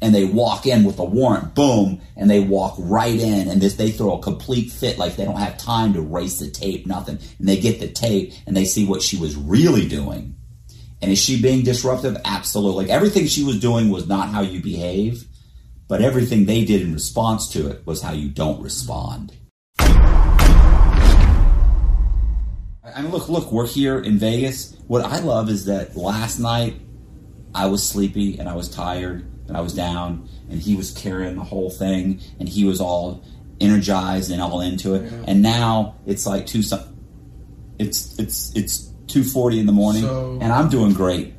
and they walk in with a warrant, boom, and they walk right in, and this they throw a complete fit, like they don't have time to race the tape, nothing, and they get the tape and they see what she was really doing. And is she being disruptive? Absolutely. Everything she was doing was not how you behave, but everything they did in response to it was how you don't respond. Mean, look, look, we're here in Vegas. What I love is that last night I was sleepy and I was tired and I was down, and he was carrying the whole thing, and he was all energized and all into it. Yeah. And now it's like two some, it's it's it's two forty in the morning, So- and I'm doing great.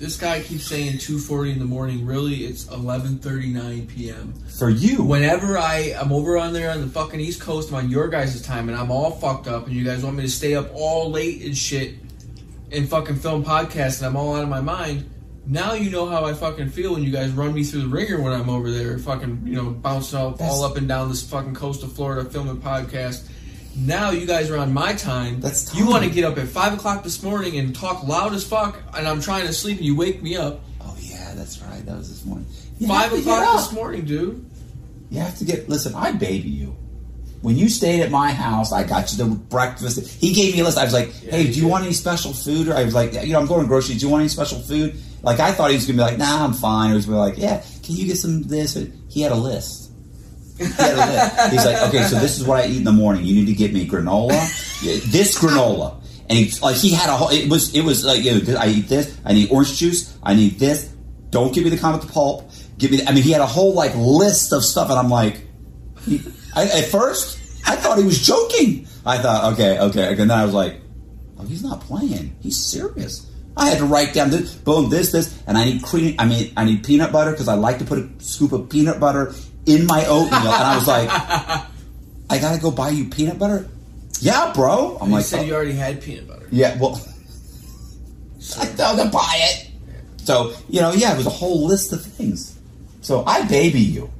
This guy keeps saying 2:40 in the morning. Really, it's 11:39 p.m. For you, Whenever I I'm over on there on the fucking East Coast, I'm on your guys' time, and I'm all fucked up, and you guys want me to stay up all late and shit, and fucking film podcasts, and I'm all out of my mind. Now you know how I fucking feel when you guys run me through the ringer when I'm over there, fucking you know bouncing all, all up and down this fucking coast of Florida filming podcast. Now you guys are on my time. That's time. you want to get up at five o'clock this morning and talk loud as fuck, and I'm trying to sleep, and you wake me up oh yeah, that's right. That was this morning. You five have to get o'clock this morning, dude. You have to get. Listen, I baby you. When you stayed at my house, I got you the breakfast. He gave me a list. I was like, "Hey, do you did. want any special food?" Or I was like, "You know, I'm going to groceries. Do you want any special food?" Like I thought he was to be like, "Nah, I'm fine." He was gonna be like, "Yeah, can you get some this?" He had a list. He. He's like, "Okay, so this is what I eat in the morning. You need to get me granola. This granola." And he like he had a whole. It was it was like you know, I eat this. I need orange juice. I need this. Don't give me the comic the pulp. Give me. I mean, he had a whole like list of stuff, and I'm like, I, at first, I thought he was joking. I thought, okay, okay. And then I was like, oh, he's not playing. He's serious. I had to write down this, boom, this, this, and I need cream. I mean, I need peanut butter because I like to put a scoop of peanut butter in my oatmeal. and I was like, I gotta go buy you peanut butter. Yeah, bro. I'm You like, said oh, you already had peanut butter. yeah, well, I them to buy it. So, you know, yeah, it was a whole list of things. So I baby you.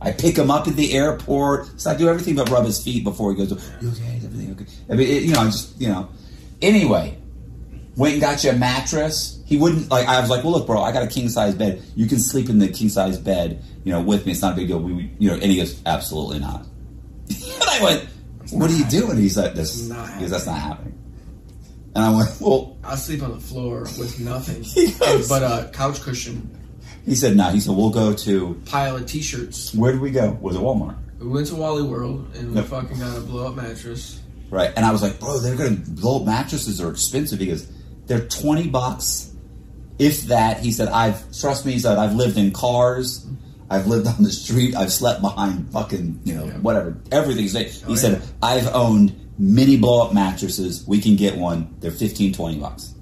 I pick him up at the airport. So I do everything but rub his feet before he goes, you okay? Everything okay? I mean, it, you know, I just, you know. Anyway, went and got you a mattress. He wouldn't, like, I was like, well, look, bro, I got a king size bed. You can sleep in the king size bed, you know, with me. It's not a big deal. We, you know, and he goes, absolutely not. and I went, what are you doing? He's like, this, not goes, that's not happening. And I went, well, I'll sleep on the floor with nothing He goes- but a couch cushion, he said, no. He said, we'll go to, pile of t-shirts. where did we go? Was it Walmart? We went to Wally World and we Yep. fucking got a blow up mattress. Right. And I was like, bro, they're going to blow up mattresses are expensive. He goes, they're 20 bucks. If that, he said, I've, trust me, he said, I've lived in cars. I've lived on the street. I've slept behind fucking, you know, Yeah. whatever. Everything. He said, he Oh, said yeah. I've owned mini blow up mattresses. We can get one. They're 15, 20 bucks.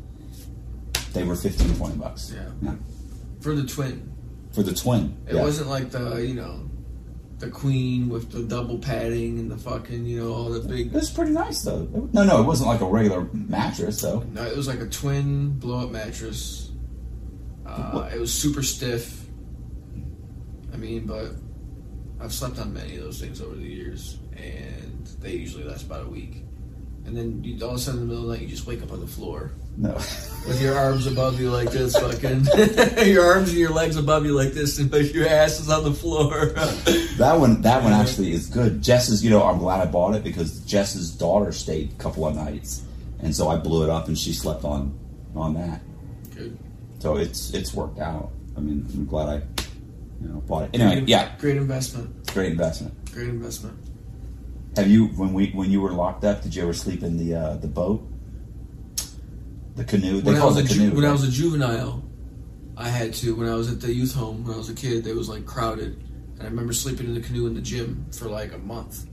They were 15, 20 bucks. Yeah. For the twin. For the twin. It yeah. wasn't like the, you know, the queen with the double padding and the fucking, you know, all the big. It was pretty nice though. No, no, it wasn't like a regular mattress though. No, it was like a twin blow up mattress. Uh, it was super stiff. I mean, but I've slept on many of those things over the years, and they usually last about a week. And then you, all of a sudden, in the middle of the night, you just wake up on the floor No. with your arms above you like this, fucking your arms and your legs above you like this, and your ass is on the floor. That one, that one actually is good. Jess's, you know, I'm glad I bought it because Jess's daughter stayed a couple of nights, and so I blew it up, and she slept on, on that. Good. So it's it's worked out. I mean, I'm glad I, you know, bought it. Anyway, yeah, Great investment. great investment. Great investment. Have you when we when you were locked up? Did you ever sleep in the uh, the boat, the canoe? They when I call was it a the ju- when I was a juvenile, I had to. When I was at the youth home when I was a kid, it was like crowded, and I remember sleeping in the canoe in the gym for like a month.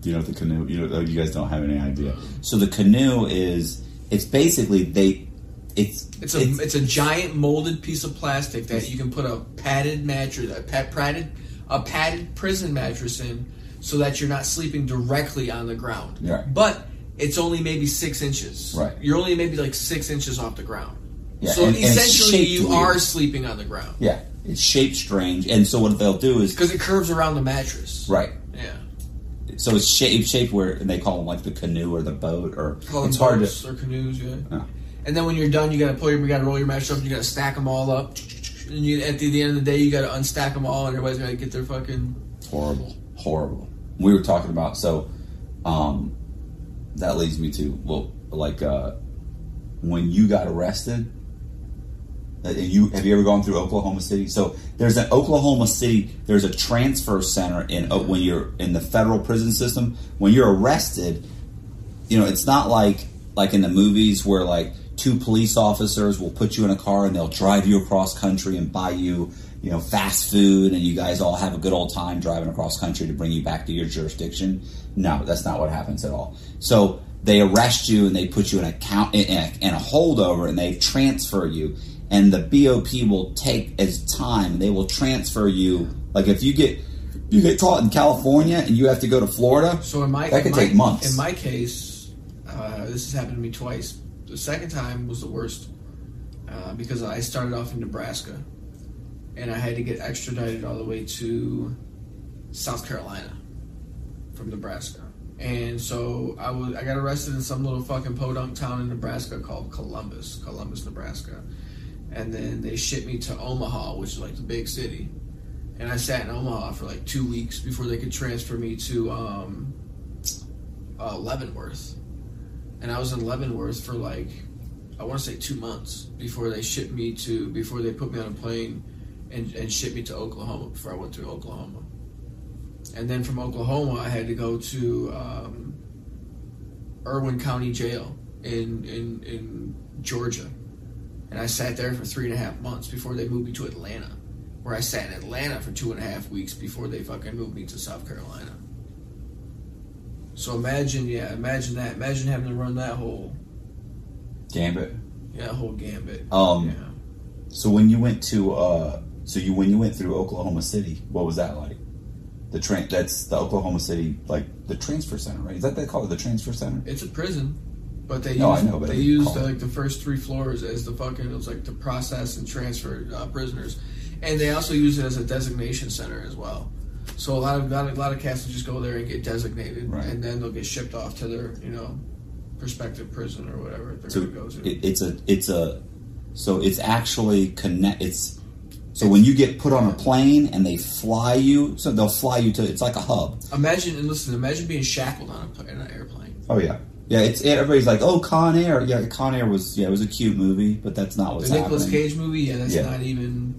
Do you know what the canoe? You know, you guys don't have any idea. So the canoe is it's basically they it's It's a it's, a giant molded piece of plastic that you can put a padded mattress, a pa- padded a padded prison mattress in, so that you're not sleeping directly on the ground. Right. But it's only maybe six inches. Right. You're only maybe like six inches off the ground. Yeah, so and- and essentially, shaped you weird. are sleeping on the ground yeah it's shaped strange, and so what they'll do is because it curves around the mattress. right. Yeah. So it's shaped shaped where and they call them like the canoe or the boat or Call them it's hard to or canoes, yeah. Yeah. And then when you're done, you gotta pull your, you gotta roll your mattress up, and you gotta stack them all up, and you, at the, the end of the day, you got to unstack them all, and everybody's got to get their fucking. horrible, horrible. We were talking about so, um, that leads me to well, like uh, when you got arrested. uh, You have you ever gone through Oklahoma City? So there's an Oklahoma City. There's a transfer center in uh, when you're in the federal prison system. When you're arrested, you know it's not like like in the movies where like two police officers will put you in a car and they'll drive you across country and buy you you know fast food and you guys all have a good old time driving across country to bring you back to your jurisdiction no that's not what happens at all. So they arrest you and they put you in a count in a, in a holdover and they transfer you. And the BOP will take as time. They will transfer you. Like if you get you get caught in California and you have to go to Florida So in my that could my- take months. In my case, uh, this has happened to me twice. The second time was the worst uh, because I started off in Nebraska, and I had to get extradited all the way to South Carolina from Nebraska. And so I was I got arrested in some little fucking podunk town in Nebraska called Columbus, Columbus, Nebraska. And then they shipped me to Omaha, which is like the big city. And I sat in Omaha for like two weeks before they could transfer me to um, uh, Leavenworth. And I was in Leavenworth for like, I want to say two months before they shipped me to, before they put me on a plane and, and shipped me to Oklahoma before I went through Oklahoma. And then from Oklahoma, I had to go to um, Irwin County Jail in, in, in Georgia. And I sat there for three and a half months before they moved me to Atlanta, where I sat in Atlanta for two and a half weeks before they fucking moved me to South Carolina. So imagine, yeah, imagine that. Imagine having to run that whole, Gambit yeah, whole gambit. Um, yeah. So when you went to uh, so you when you went through Oklahoma City, what was that like? The train that's the Oklahoma City like the transfer center, right? Is that they call it the transfer center? It's a prison, but they No, I used, know, but they used like the first three floors as the fucking it was like to process and transfer uh, prisoners, and they also use it as a designation center as well. So a lot of of, lot of cats will just go there and get designated, Right. and then they'll get shipped off to their you know prospective prison or whatever they're So going to go to. it, it's a it's a so it's actually connect. It's so when you get put on a plane and they fly you, so they'll fly you to. It's like a hub. imagine and listen, imagine being shackled on a, in an airplane. Oh yeah, yeah. It's everybody's like, oh, Con Air. Yeah, Con Air was yeah, it was a cute movie, but that's not what's The Nicolas happening. Cage movie, yeah, that's Yeah. not even.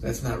That's not.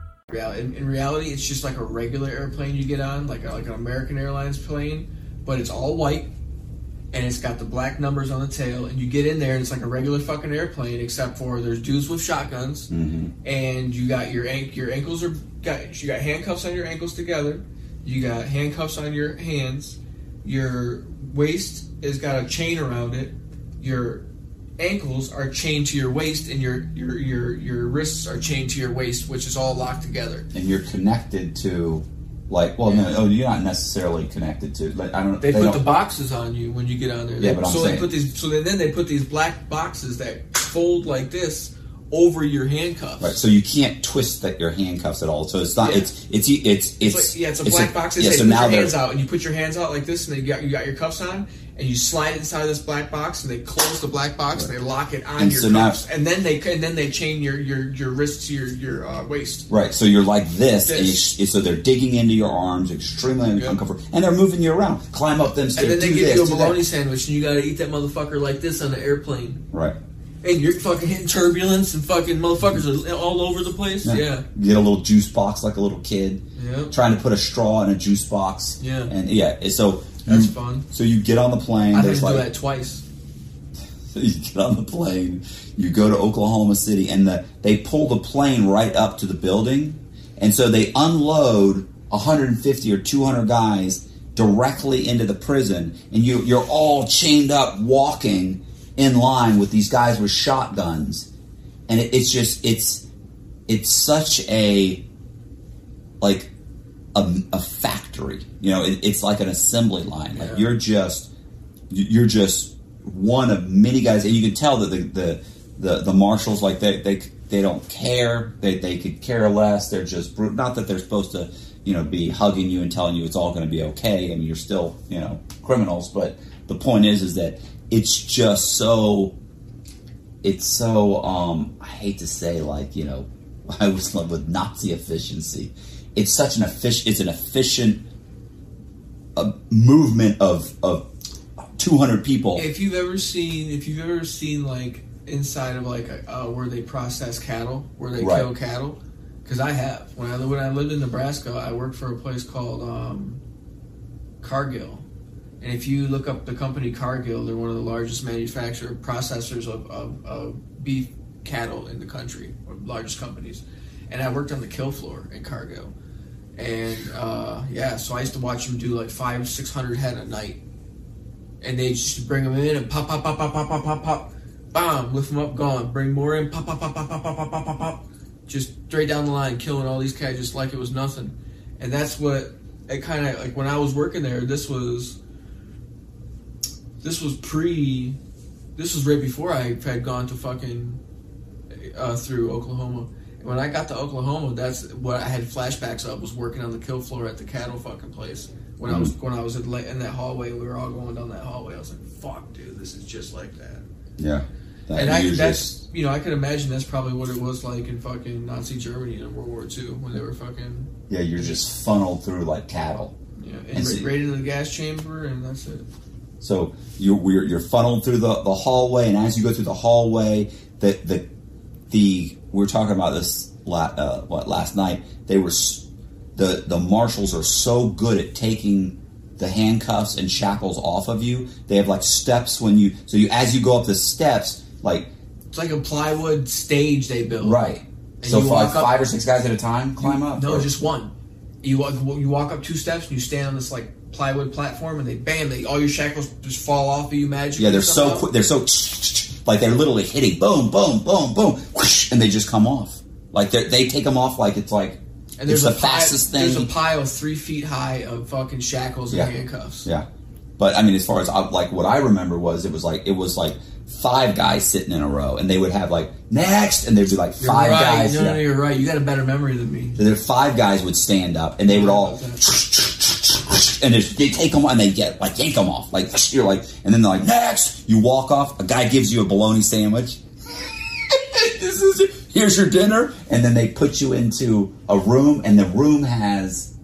Real- In, in reality, it's just like a regular airplane you get on, like a, like an American Airlines plane, but it's all white and it's got the black numbers on the tail. And you get in there and it's like a regular fucking airplane, except for there's dudes with shotguns, mm-hmm. and you got your ank your ankles are got you got handcuffs on your ankles together, you got handcuffs on your hands, your waist has got a chain around it, your ankles are chained to your waist, and your your your your wrists are chained to your waist, which is all locked together. and you're connected to like well no, no you're not necessarily connected to like I don't know. They, put don't- the boxes on you when you get on there. Yeah, They- but I'm so saying- they put these. So then they put these black boxes that fold like this over your handcuffs. right so you can't twist that your handcuffs at all so it's not Yeah. it's it's it's it's, It's like, yeah, it's a black box. That yeah says so put now your hands out, and you put your hands out like this, and they got you got your cuffs on, and you slide inside this black box, and they close the black box, and they lock it on And your so now- cuffs, and then they and then they chain your your your wrists to your your uh, waist. right so you're like this, and you, so they're digging into your arms extremely Yeah. uncomfortable and they're moving you around climb up them stairs And then they give this, you a bologna sandwich, and you got to eat that motherfucker like this on the airplane. right And you're fucking hitting turbulence, and fucking motherfuckers are all over the place. Yeah. You get a little juice box like a little kid Yeah. trying to put a straw in a juice box Yeah. and yeah so That's you- fun. so you get on the plane I had there's to do that twice. you get on the plane, you go to Oklahoma City, and the, they pull the plane right up to the building, and so they unload 150 or 200 guys directly into the prison, and you you're all chained up, walking in line with these guys with shotguns, and it, it's just it's it's such a like a, a factory. You know, it, it's like an assembly line. Like Yeah. you're just you're just one of many guys, and you can tell that the the the, the marshals like they they they don't care. They they could care less. They're just. Not that they're supposed to you know be hugging you and telling you it's all going to be okay. I mean, you're still you know criminals, but the point is is that it's just so it's so um I hate to say like you know I was in love with Nazi efficiency. It's such an efficient. It's an efficient uh, movement of of two hundred people. If you've ever seen, if you've ever seen like inside of like a, uh, where they process cattle, where they Right. kill cattle, because I have. When I when I lived in Nebraska, I worked for a place called um, Cargill, and if you look up the company Cargill, they're one of the largest manufacturer processors of, of, of beef cattle in the country, or largest companies. And I worked on the kill floor in Cargill, and uh, yeah, so I used to watch them do like five, six hundred head a night and they just bring them in and pop, pop, pop, pop, pop, pop, pop, pop, bam, lift them up, gone. Bring more in, pop, pop, pop, pop, pop, pop, pop, pop, pop, pop, just straight down the line, killing all these cats just like it was nothing. And that's what it kind of like when I was working there. This was this was pre, this was right before I had gone to fucking uh, through Oklahoma. And when I got to Oklahoma, that's what I had flashbacks of was working on the kill floor at the cattle fucking place. When I was when I was in, in that hallway, we were all going down that hallway. I was like, "Fuck, dude, this is just like that." yeah, That and I that's you know I can imagine that's probably what it was like in fucking Nazi Germany in World War II when they were fucking yeah, you're just funneled through like cattle. yeah and And right, see- right into the gas chamber and that's it. So you're we're, you're funneled through the, the hallway, and as you go through the hallway, the the the we are talking about this la, uh, what last night. They were the the marshals are so good at taking the handcuffs and shackles off of you. They have like steps when you so you as you go up the steps, like It's like a plywood stage they built. right. And So you five, walk up- five or six guys at a time climb up. No, or- just one. You walk, you walk up two steps and you stand on this like plywood platform and they bam, they all your shackles just fall off of you magically. Yeah, they're so quick. They're so like they're literally hitting boom, boom, boom, boom, whoosh, and they just come off. Like they they take them off like it's like And there's it's a the fastest pile, thing. There's a pile three feet high of fucking shackles and Yeah. handcuffs. yeah, but I mean, as far as I, like what I remember was it was like it was like five guys sitting in a row, and they would have like next, and there'd be like You're five right. guys. No, yeah. no, you're right. You got a better memory than me. So there five guys would stand up, and they would all, and they take them and they get like yank them off, like you're like, and then they're like next. You walk off. A guy gives you a bologna sandwich. this is here's your dinner, and then they put you into a room, and the room has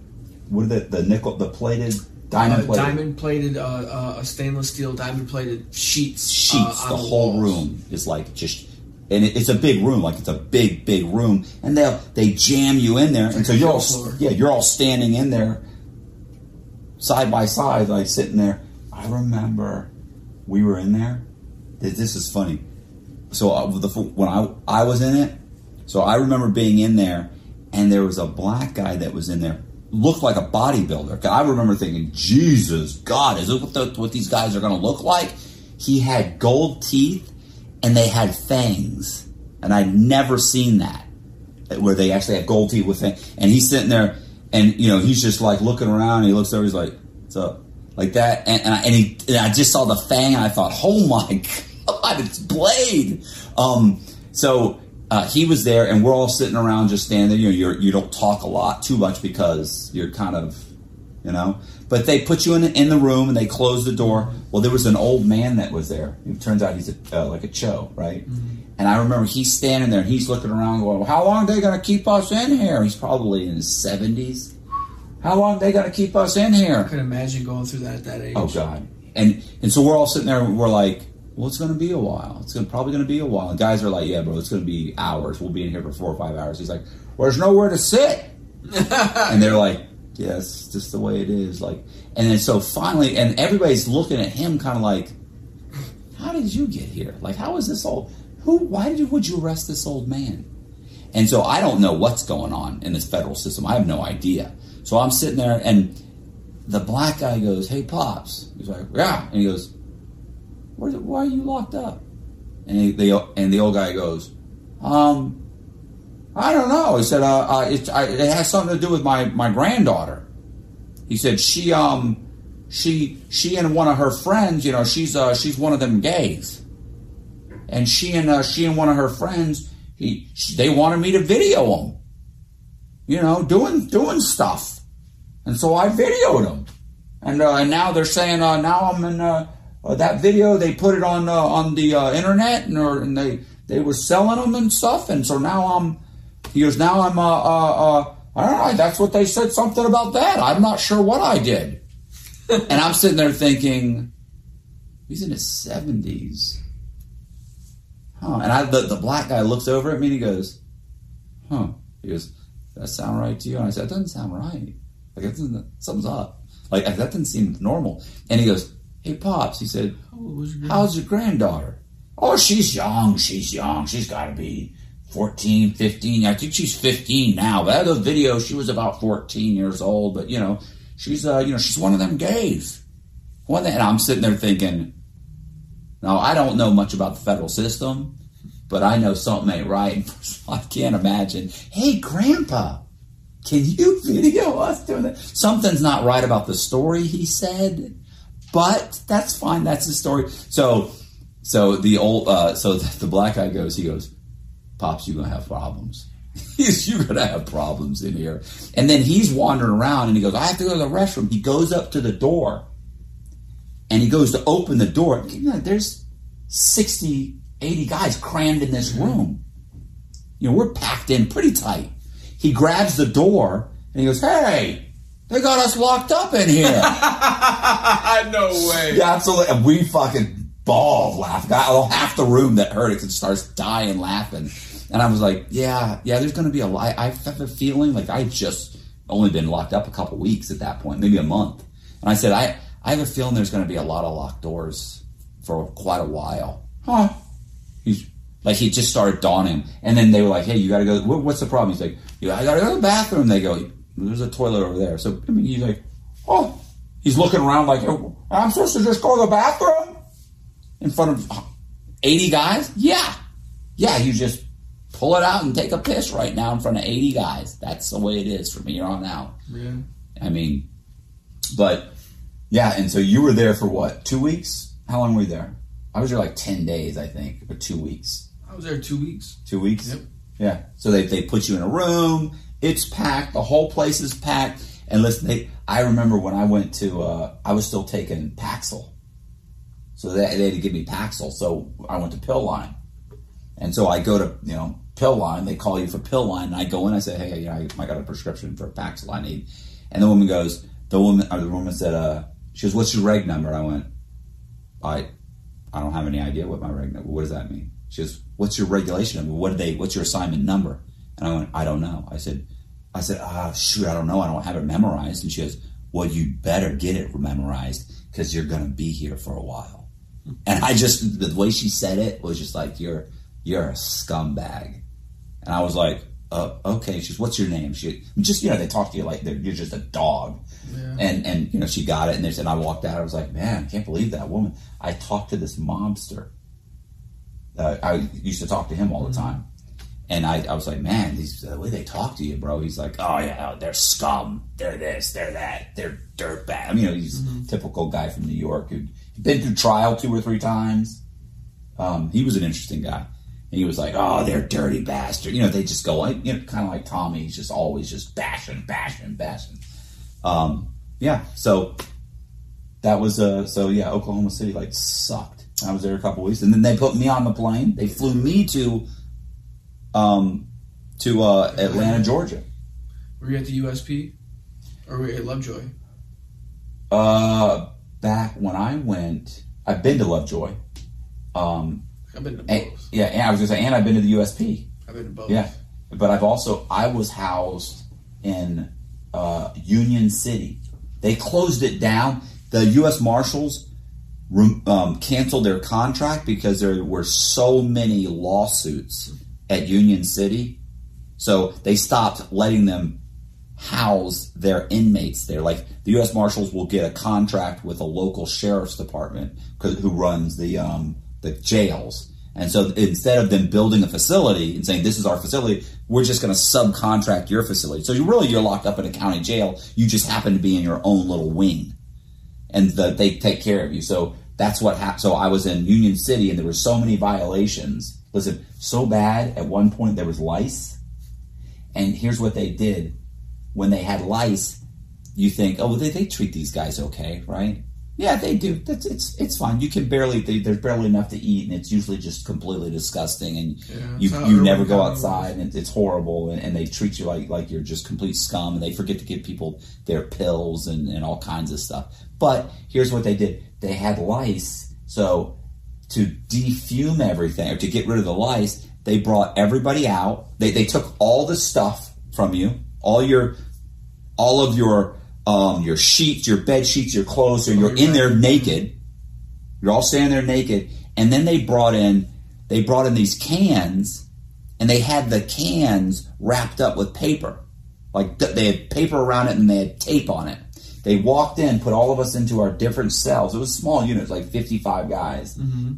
what are the the nickel the plated diamond Uh, plated diamond plated, uh, uh, stainless steel diamond plated sheets. sheets. uh, the whole walls. room is like just, and it, it's a big room, like it's a big, big room, and they they jam you in there, and so you're all yeah, you're all standing in there, side by side, like sitting there. I remember we were in there. This, is funny. So uh, the, when I I was in it, so I remember being in there, and there was a black guy that was in there, looked like a bodybuilder. I remember thinking, Jesus God, is this what, the, what these guys are going to look like? He had gold teeth, and they had fangs, and I'd never seen that, where they actually have gold teeth with fangs. And he's sitting there, and you know he's just like looking around, he looks over, he's like, "What's up?" Like that, and and I, and, he, and I just saw the fang, and I thought, "Oh my God, it's Blade!" Um, so uh, he was there, and we're all sitting around, just standing. You know, you're, you don't talk a lot too much because you're kind of, you know. But they put you in the, in the room, and they closed the door. Well, there was an old man that was there. It turns out he's a, uh, like a Cho, right? And I remember he's standing there, and he's looking around, going, well, "How long are they going to keep us in here?" He's probably in his seventies. How long are they going to keep us in here? I can imagine going through that at that age. Oh God! And and so we're all sitting there. and We're like, well, it's going to be a while. It's gonna, probably going to be a while. And guys are like, yeah, bro, it's going to be hours. We'll be in here for four or five hours. He's like, well, there's nowhere to sit. and they're like, yeah, it's just the way it is. Like, and then so finally, and everybody's looking at him, kind of like, how did you get here? Like, how is this old? Who? Why did? Would you arrest this old man? And so I don't know what's going on in this federal system. I have no idea. So I'm sitting there, and the black guy goes, "Hey, pops." He's like, "Yeah," and he goes, "Why are you locked up?" And he, the and the old guy goes, "Um, I don't know. He said, uh, uh, it, I, it has something to do with my, my granddaughter. He said she um she she and one of her friends, you know, she's uh she's one of them gays, and she and uh, she and one of her friends, he she, they wanted me to video them, you know, doing doing stuff, and so I videoed them, and uh, and now they're saying uh, now I'm in uh, uh, that video they put it on uh, on the uh, internet and, or, and they they were selling them and stuff, and so now I'm he goes now I'm uh uh. uh I don't know. That's what they said. Something about that. I'm not sure what I did. and I'm sitting there thinking, he's in his seventies, huh? And I, the, the black guy looks over at me and he goes, huh? He goes, that sound right to you? And I said, that doesn't sound right. Like it something's up. Like that doesn't seem normal. And he goes, hey pops. He said, how's your granddaughter? Oh, she's young. She's young. She's got to be 14, 15. I think she's 15 now. But the video, she was about 14 years old. But, you know, she's, uh, you know, she's one of them gays. One that, and I'm sitting there thinking, now, I don't know much about the federal system, but I know something ain't right. I can't imagine. Hey, Grandpa, can you video us doing that? Something's not right about the story he said, but that's fine. That's the story. So, so the old, uh, so the black guy goes, he goes, Pops, you're gonna have problems. You're gonna have problems in here. And then he's wandering around and he goes, I have to go to the restroom. He goes up to the door and he goes to open the door. You know, there's 60, 80 guys crammed in this mm-hmm. room. You know, we're packed in pretty tight. He grabs the door and he goes, Hey, they got us locked up in here. no way. Yeah, absolutely. And we fucking bawled laughing. I, half the room that heard it starts dying laughing. And I was like, yeah, yeah, there's going to be a lot. I have a feeling like I just only been locked up a couple weeks at that point, maybe a month. And I said, I, I have a feeling there's going to be a lot of locked doors for quite a while. Huh. He's like, he just started dawning. And then they were like, hey, you got to go. What, what's the problem? He's like, yeah, I got to go to the bathroom. They go, there's a toilet over there. So, I mean, he's like, oh, he's looking around like, oh, I'm supposed to just go to the bathroom in front of 80 guys? Yeah. Yeah, you just pull it out and take a piss right now in front of 80 guys. That's the way it is from here on out. Yeah. I mean, but yeah, and so you were there for what, two weeks? How long were you there? I was there like 10 days, I think, or two weeks. I was there two weeks. Two weeks? Yep. Yeah. So they, they put you in a room, it's packed, the whole place is packed. And listen, they, I remember when I went to, uh, I was still taking Paxil. So they, they had to give me Paxil. So I went to Pill Line. And so I go to, you know, Pill Line, they call you for Pill Line, and I go in, I say, hey, you know, I, I got a prescription for Paxil I need. And the woman goes, the woman, or the woman said, uh, she goes, what's your reg number? I went, I, I don't have any idea what my reg number, what does that mean? She goes, what's your regulation number? What do they, what's your assignment number? And I went, I don't know. I said, I said, ah, shoot, I don't know. I don't have it memorized. And she goes, well, you better get it memorized because you're going to be here for a while. And I just, the way she said it was just like, you're, you're a scumbag. And I was like, uh, okay. She's, what's your name? She just, you know, they talk to you like they're, you're just a dog. And, and, you know, she got it. And they said, I walked out. I was like, man, I can't believe that woman. I talked to this mobster. Uh, I used to talk to him all the time. And I, I was like, man, these, the way they talk to you, bro. He's like, oh yeah, they're scum. They're this, they're that. They're dirtbag. I mean, you know, he's a typical guy from New York who'd been through trial two or three times. Um, he was an interesting guy. And he was like, oh, they're dirty bastard. You know, they just go like, you know, kind of like Tommy. He's just always just bashing, bashing, bashing. Um, yeah. So that was, uh, so yeah, Oklahoma City like sucked. I was there a couple weeks and then they put me on the plane. They flew me to, um, to, uh, Atlanta, Georgia. Were you at the USP? Or were you at Lovejoy? Uh, back when I went, I've been to Lovejoy. Um, I've been to both. and, yeah, and I was gonna say, and I've been to the USP. I've been to both. Yeah, but I've also I was housed in uh, Union City. They closed it down. The U.S. Marshals um, canceled their contract because there were so many lawsuits at Union City, so they stopped letting them house their inmates there. Like the U.S. Marshals will get a contract with a local sheriff's department who runs the um, the jails. And so instead of them building a facility and saying this is our facility, we're just going to subcontract your facility. So you really you're locked up in a county jail. You just happen to be in your own little wing, and the, they take care of you. So that's what happened. So I was in Union City, and there were so many violations. Listen, so bad at one point there was lice, and here's what they did when they had lice. You think, oh, well, they, they treat these guys okay, right? Yeah, they do. That's it's it's fine. You can barely they, there's barely enough to eat, and it's usually just completely disgusting, and Yeah, you you never go outside, and it's horrible, and, and they treat you like like you're just complete scum, and they forget to give people their pills and, and all kinds of stuff. But here's what they did: they had lice, so to defume everything or to get rid of the lice, they brought everybody out. They they took all the stuff from you, all your all of your um, your sheets, your bed sheets, your clothes, so you're in there naked. You're all standing there naked, and then they brought in they brought in these cans, and they had the cans wrapped up with paper, like th- they had paper around it and they had tape on it. They walked in, put all of us into our different cells. It was small units, like 55 guys,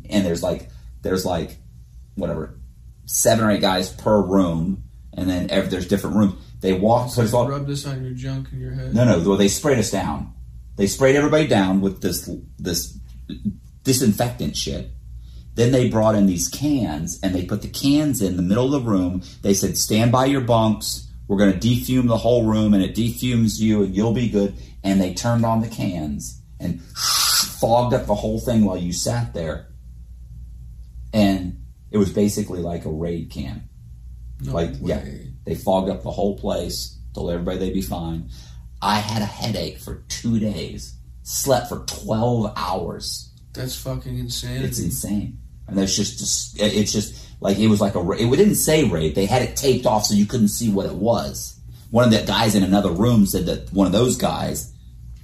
and there's like there's like whatever seven or eight guys per room, and then every, there's different rooms. They walked. So all, Rub this on your junk in your head. no, no. Well, they sprayed us down. They sprayed everybody down with this this disinfectant shit. Then they brought in these cans and they put the cans in the middle of the room. They said, "Stand by your bunks. We're going to defume the whole room, and it defumes you, and you'll be good." And they turned on the cans and fogged up the whole thing while you sat there. And it was basically like a raid can. No Like, yeah, they fogged up the whole place, told everybody they'd be fine. I had a headache for two days, slept for 12 hours. That's fucking insane. It's insane. And that's just, just, it's just like, it was like a, it didn't say raid. They had it taped off so you couldn't see what it was. One of the guys in another room said that one of those guys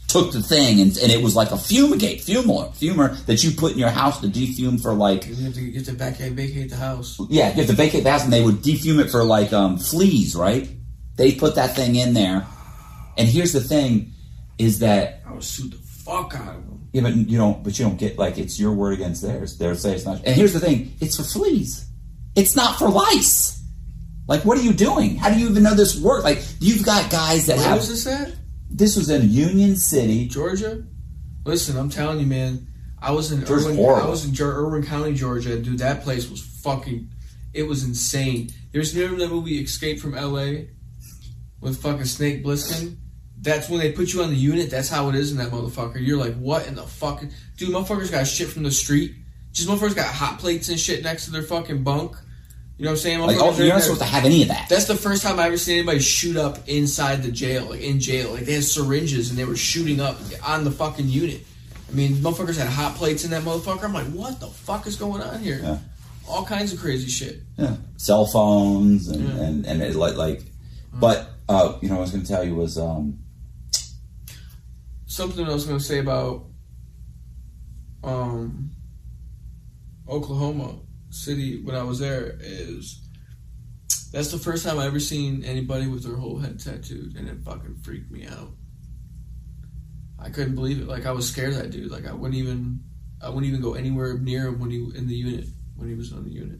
took the thing and, and it was like a fumigate, fumer, fumer that you put in your house to defume for like You have to get to back vacate the house. yeah, you have to vacate the house, and they would defume it for like um, fleas, right? They put that thing in there, and here's the thing: is that I would sue the fuck out of them. yeah, but you don't, but you don't get like it's your word against theirs. They'll say it's not. And here's the thing: it's for fleas. It's not for lice. Like, what are you doing? How do you even know this works? Like, you've got guys that Where have. was this at? This was in Union City. Georgia? Listen, I'm telling you, man. I was in Georgia's Irwin, horrible. I was in Irwin County, Georgia. Dude, that place was fucking. It was insane. There's never that movie Escape from L.A. with fucking Snake Plissken. That's when they put you on the unit. That's how it is in that motherfucker. You're like, what in the fucking dude? Motherfuckers got shit from the street. Just motherfuckers got hot plates and shit next to their fucking bunk. You know what I'm saying? Like, oh, you're not supposed to have any of that. that's the first time I ever seen anybody shoot up inside the jail, like in jail. Like they had syringes and they were shooting up on the fucking unit. I mean, motherfuckers had hot plates in that motherfucker. I'm like, what the fuck is going on here? Yeah. All kinds of crazy shit. yeah. cell phones and Yeah. and and it, like like. But uh, you know, what I was going to tell you was um, Something I was going to say about um, Oklahoma City when I was there is that's the first time I ever seen anybody with their whole head tattooed, and it fucking freaked me out. I couldn't believe it. Like I was scared of that dude. Like I wouldn't even, I wouldn't even go anywhere near him when he in the unit when he was on the unit.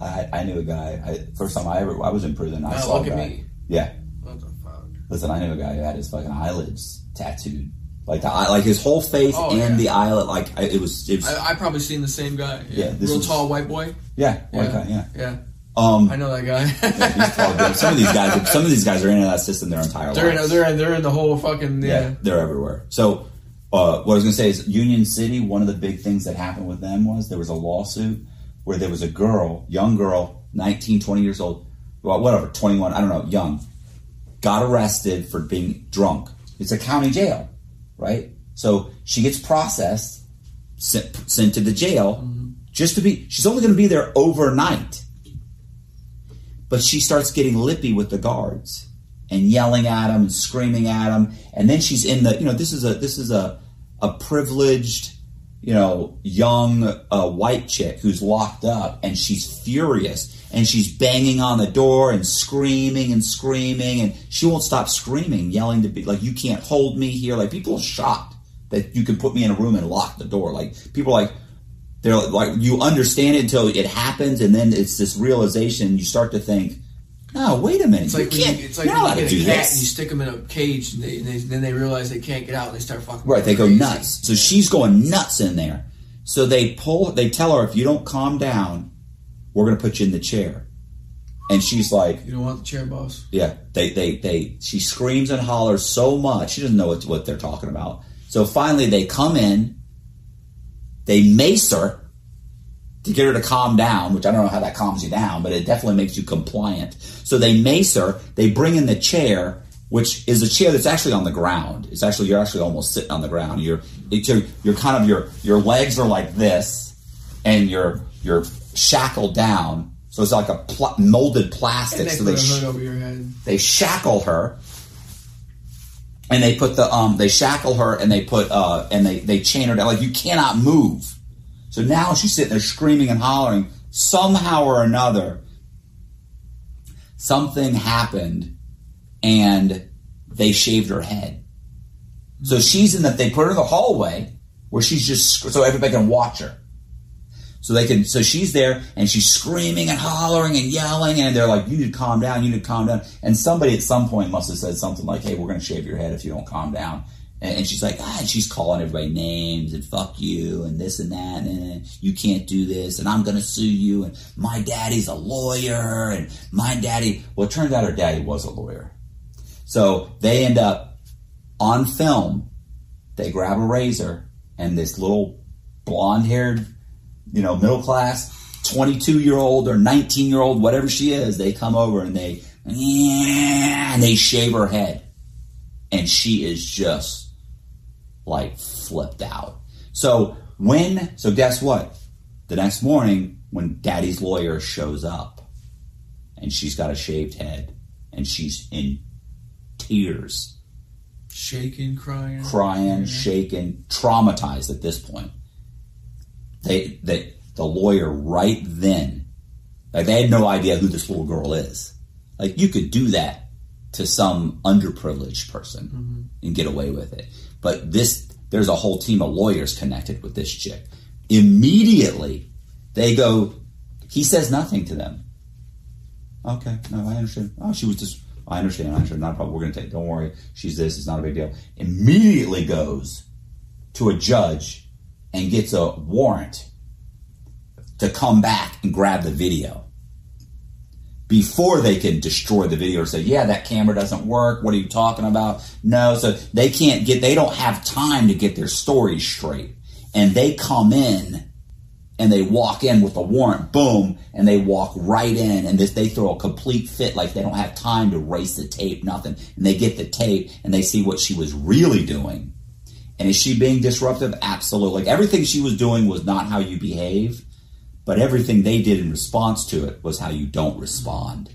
I, I knew a guy. I, first time I ever I was in prison. I Now saw a guy. Yeah, What the fuck? listen, I knew a guy who had his fucking eyelids tattooed, like the eye, like his whole face Oh, and yeah. the eyelid. Like I, it was, it was I, I probably seen the same guy. Yeah, this real was- tall white boy. yeah, white Yeah, guy, yeah. yeah. Um, I know that guy. he's tall, some of these guys, are, some of these guys are in that system their entire they're lives. in, they're in, they're in the whole fucking yeah. yeah, they're everywhere. So, uh, what I was going to say is Union City. One of the big things that happened with them was there was a lawsuit where there was a girl, young girl, 19, 20 years old, well, whatever, 21, I don't know, young, got arrested for being drunk. It's a county jail, right? So she gets processed, sent, sent to the jail, just to be. She's only going to be there overnight, but she starts getting lippy with the guards and yelling at them and screaming at them, and then she's in the. You know, this is a this is a a privileged, you know, young uh, white chick who's locked up, and she's furious. And she's banging on the door and screaming and screaming, and she won't stop screaming, yelling to be like, "You can't hold me here!" Like people are shocked that you can put me in a room and lock the door. Like people are like, they're like you understand it until it happens, and then it's this realization. You start to think, "Oh, wait a minute! It's like you can't. you, it's like you get to a do cat this." and you stick them in a cage, and, they, and they, then they realize they can't get out, and they start fucking. Right, they go nuts. So she's going nuts in there. So they pull, they tell her, if you don't calm down, we're going to put you in the chair. And she's like, You don't want the chair, boss. yeah, they, they, they, she screams and hollers so much, she doesn't know what, what they're talking about. So finally they come in, they mace her to get her to calm down, which I don't know how that calms you down, but it definitely makes you compliant. So they mace her, they bring in the chair, which is a chair that's actually on the ground. It's actually you're actually almost sitting on the ground. You're it's, you're, you're kind of your your legs are like this, and you're you're shackled down. So it's like a pl- molded plastic. So they sh- over your head. they shackle her and they put the um they shackle her and they put uh and they they chain her down like you cannot move so now she's sitting there screaming and hollering somehow or another something happened and they shaved her head so she's in the they put her in the hallway where she's just so everybody can watch her so they can, so she's there and she's screaming and hollering and yelling and they're like, you need to calm down, you need to calm down. And somebody at some point must have said something like, hey, we're going to shave your head if you don't calm down. And, and she's like, ah, and she's calling everybody names and fuck you and this and that and you can't do this and I'm going to sue you and my daddy's a lawyer and my daddy, well, it turns out her daddy was a lawyer. So they end up on film, they grab a razor and this little blonde haired you know, middle class, 22 year old or 19 year old, whatever she is, they come over and they, and they shave her head. And she is just like flipped out. So when, so guess what? The next morning, when daddy's lawyer shows up and she's got a shaved head and she's in tears, Shaking, crying. crying, mm-hmm. shaking, traumatized at this point. They, they, the lawyer right then, like they had no idea who this little girl is. Like you could do that to some underprivileged person mm-hmm. and get away with it. But this, there's a whole team of lawyers connected with this chick. Immediately, they go, he says nothing to them. Okay, no, I understand. Oh, she was just, I understand, I understand. Not a problem. We're going to take, don't worry. She's this, it's not a big deal. Immediately goes to a judge and gets a warrant to come back and grab the video before they can destroy the video or say, yeah, that camera doesn't work. What are you talking about? No. So they can't get, they don't have time to get their story straight. And they come in and they walk in with a warrant, boom, and they walk right in and this, they throw a complete fit like they don't have time to race the tape, nothing. And they get the tape and they see what she was really doing. And is she being disruptive? Absolutely. Like everything she was doing was not how you behave, but everything they did in response to it was how you don't respond.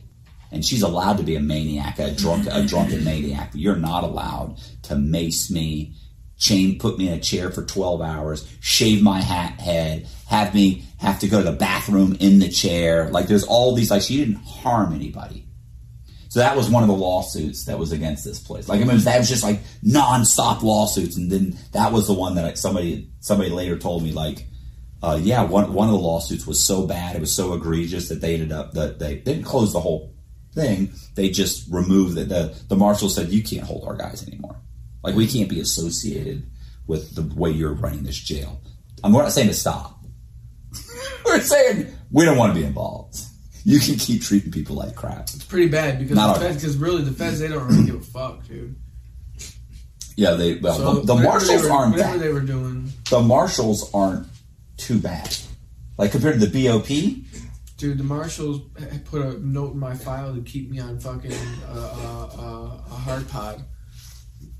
And she's allowed to be a maniac, a drunk, a drunken maniac. But you're not allowed to mace me, chain, put me in a chair for 12 hours, shave my hat head, have me have to go to the bathroom in the chair. Like there's all these, like she didn't harm anybody. So that was one of the lawsuits that was against this place. Like I mean, that was just like nonstop lawsuits, and then that was the one that somebody somebody later told me like, uh, yeah, one one of the lawsuits was so bad, it was so egregious that they ended up that they didn't close the whole thing. They just removed. The the marshal said you can't hold our guys anymore. Like we can't be associated with the way you're running this jail. I'm not saying to stop. We're saying we don't want to be involved. You can keep treating people like crap. It's pretty bad because Not the because really the feds they don't really give a fuck, dude. Yeah, they well So the, the marshals were, aren't whatever bad. they were doing, the marshals aren't too bad. Like compared to the BOP, dude. The marshals put a note in my file to keep me on fucking uh, uh, uh, a hard pod,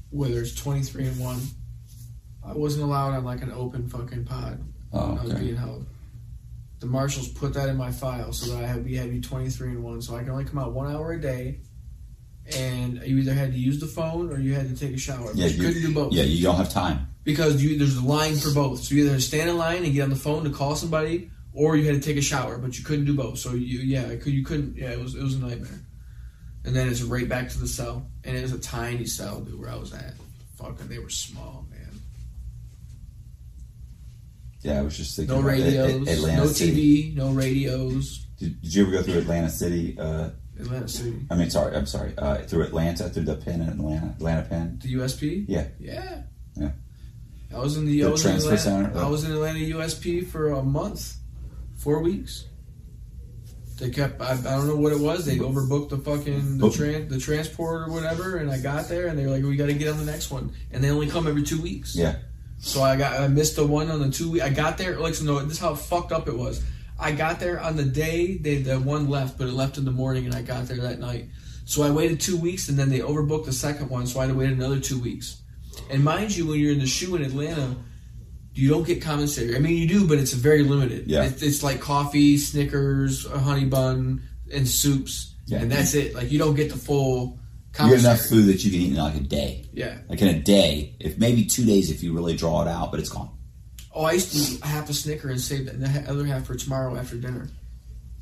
where there's 23 and one. I wasn't allowed on like an open fucking pod. Oh, when I was okay. being held. The marshals put that in my file so that I had we had to be 23 and one, so I can only come out one hour a day. And you either had to use the phone or you had to take a shower. Yeah, you, couldn't do both. Yeah, you don't have time. because you there's a line for both. So you either stand in line and get on the phone to call somebody, or you had to take a shower, but you couldn't do both. So you yeah, I could, you couldn't. Yeah, it was it was a nightmare. And then it's right back to the cell, and it was a tiny cell, dude, where I was at. Fucking, they were small. Yeah, I was just thinking. No radios, Atlanta no City. TV, no radios. Did, did you ever go through Atlanta City? Uh, Atlanta City, I mean, sorry, I'm sorry. Uh, through Atlanta, through the pen in Atlanta, Atlanta pen. the USP. Yeah, Yeah. Yeah. I was in the, The I was in transfer Atlanta, center, I was in Atlanta USP for a month, four weeks. They kept. I, I don't know what it was. They overbooked the fucking the tran the transport or whatever, and I got there, and they were like, "We got to get on the next one," and they only come every two weeks. yeah. So I got I missed the one on the two week. I got there. Like so no, this is how fucked up it was. I got there on the day they the one left, but it left in the morning, and I got there that night. So I waited two weeks, and then they overbooked the second one, so I had to wait another two weeks. And mind you, when you're in the shoe in Atlanta, you don't get commissary. I mean, you do, but it's very limited. Yeah. It's, it's like coffee, Snickers, a honey bun, and soups, Yeah. and that's it. Like you don't get the full You get enough food that you can eat in like a day. Yeah. Like in a day, if maybe two days if you really draw it out, but it's gone. Oh, I used to eat half a Snicker and save the the other half for tomorrow after dinner.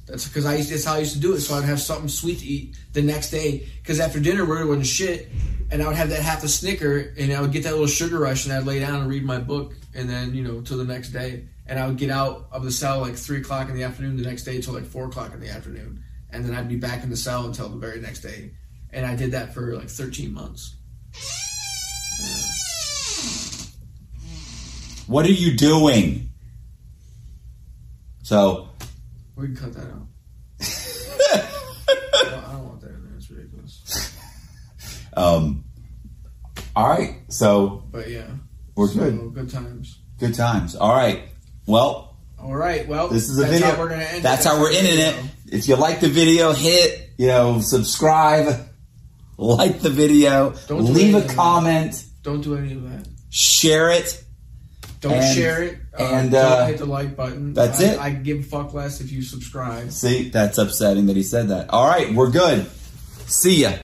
That's because I used, that's how I used to do it. So I'd have something sweet to eat the next day. Because after dinner, really wasn't shit, and I would have that half a Snicker, and I would get that little sugar rush, and I'd lay down and read my book, and then you know till the next day, and I would get out of the cell like three o'clock in the afternoon the next day till like four o'clock in the afternoon, and then I'd be back in the cell until the very next day, and I did that for like thirteen months. What are you doing? So, We can cut that out. I don't I don't want that in there. It's ridiculous. um, all right. So But yeah, we're so, good. Good times. Good times. All right. Well, All right. Well, this is a video. How we're gonna end. That's how we're ending it. If you like the video, hit you know subscribe, like the video, Don't do leave a anything. comment, Don't do any of that. share it. Don't And- share it. Uh, and, don't uh, hit the like button. that's I, it. I give a fuck less if you subscribe. See, that's upsetting that he said that. All right, we're good. See ya.